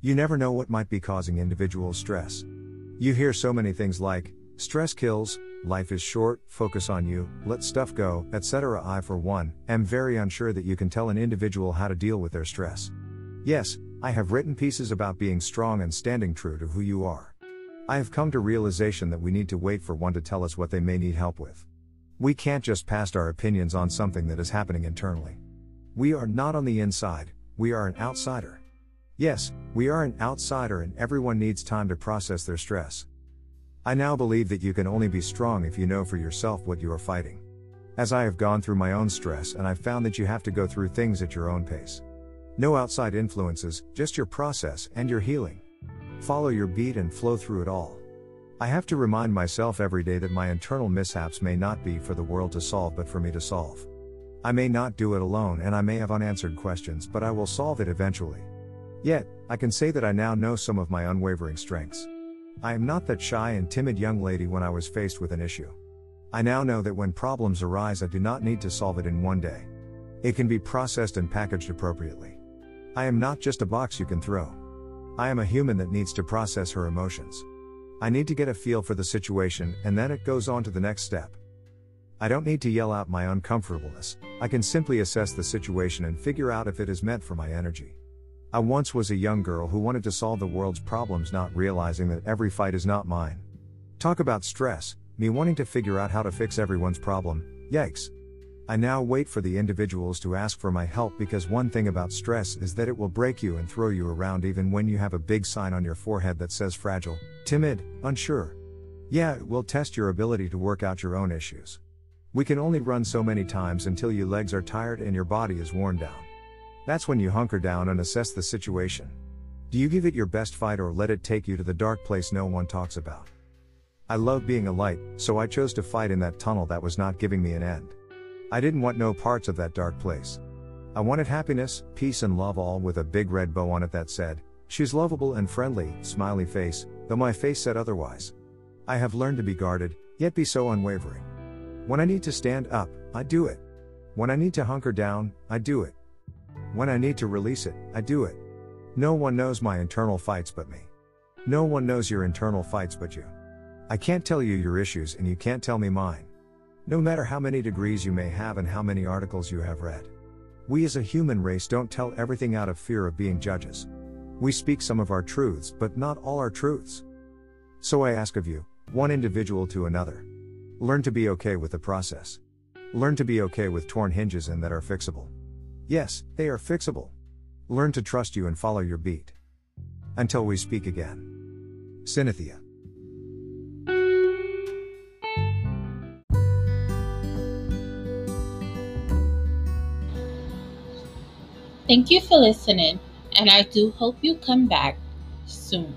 You never know what might be causing individual stress. You hear so many things like, stress kills, life is short, focus on you, let stuff go, etc. I, for one, am very unsure that you can tell an individual how to deal with their stress. Yes, I have written pieces about being strong and standing true to who you are. I have come to realization that we need to wait for one to tell us what they may need help with. We can't just pass our opinions on something that is happening internally. We are not on the inside, we are an outsider. Yes, we are an outsider and everyone needs time to process their stress. I now believe that you can only be strong if you know for yourself what you are fighting. As I have gone through my own stress and I've found that you have to go through things at your own pace. No outside influences, just your process and your healing. Follow your beat and flow through it all. I have to remind myself every day that my internal mishaps may not be for the world to solve but for me to solve. I may not do it alone and I may have unanswered questions, but I will solve it eventually. Yet, I can say that I now know some of my unwavering strengths. I am not that shy and timid young lady when I was faced with an issue. I now know that when problems arise, I do not need to solve it in one day. It can be processed and packaged appropriately. I am not just a box you can throw. I am a human that needs to process her emotions. I need to get a feel for the situation and then it goes on to the next step. I don't need to yell out my uncomfortableness, I can simply assess the situation and figure out if it is meant for my energy. I once was a young girl who wanted to solve the world's problems, not realizing that every fight is not mine. Talk about stress, me wanting to figure out how to fix everyone's problem, yikes. I now wait for the individuals to ask for my help because one thing about stress is that it will break you and throw you around even when you have a big sign on your forehead that says fragile, timid, unsure. Yeah, it will test your ability to work out your own issues. We can only run so many times until your legs are tired and your body is worn down. That's when you hunker down and assess the situation. Do you give it your best fight or let it take you to the dark place no one talks about? I love being a light, so I chose to fight in that tunnel that was not giving me an end. I didn't want no parts of that dark place. I wanted happiness, peace, and love all with a big red bow on it that said, She's lovable and friendly, smiley face, though my face said otherwise. I have learned to be guarded, yet be so unwavering. When I need to stand up, I do it. When I need to hunker down, I do it. When I need to release it, I do it. No one knows my internal fights but me. No one knows your internal fights but you. I can't tell you your issues and you can't tell me mine. No matter how many degrees you may have and how many articles you have read. We as a human race don't tell everything out of fear of being judges. We speak some of our truths, but not all our truths. So I ask of you, one individual to another. Learn to be okay with the process. Learn to be okay with torn hinges and that are fixable. Yes, they are fixable. Learn to trust you and follow your beat. Until we speak again. Cynthia. Thank you for listening, and I do hope you come back soon.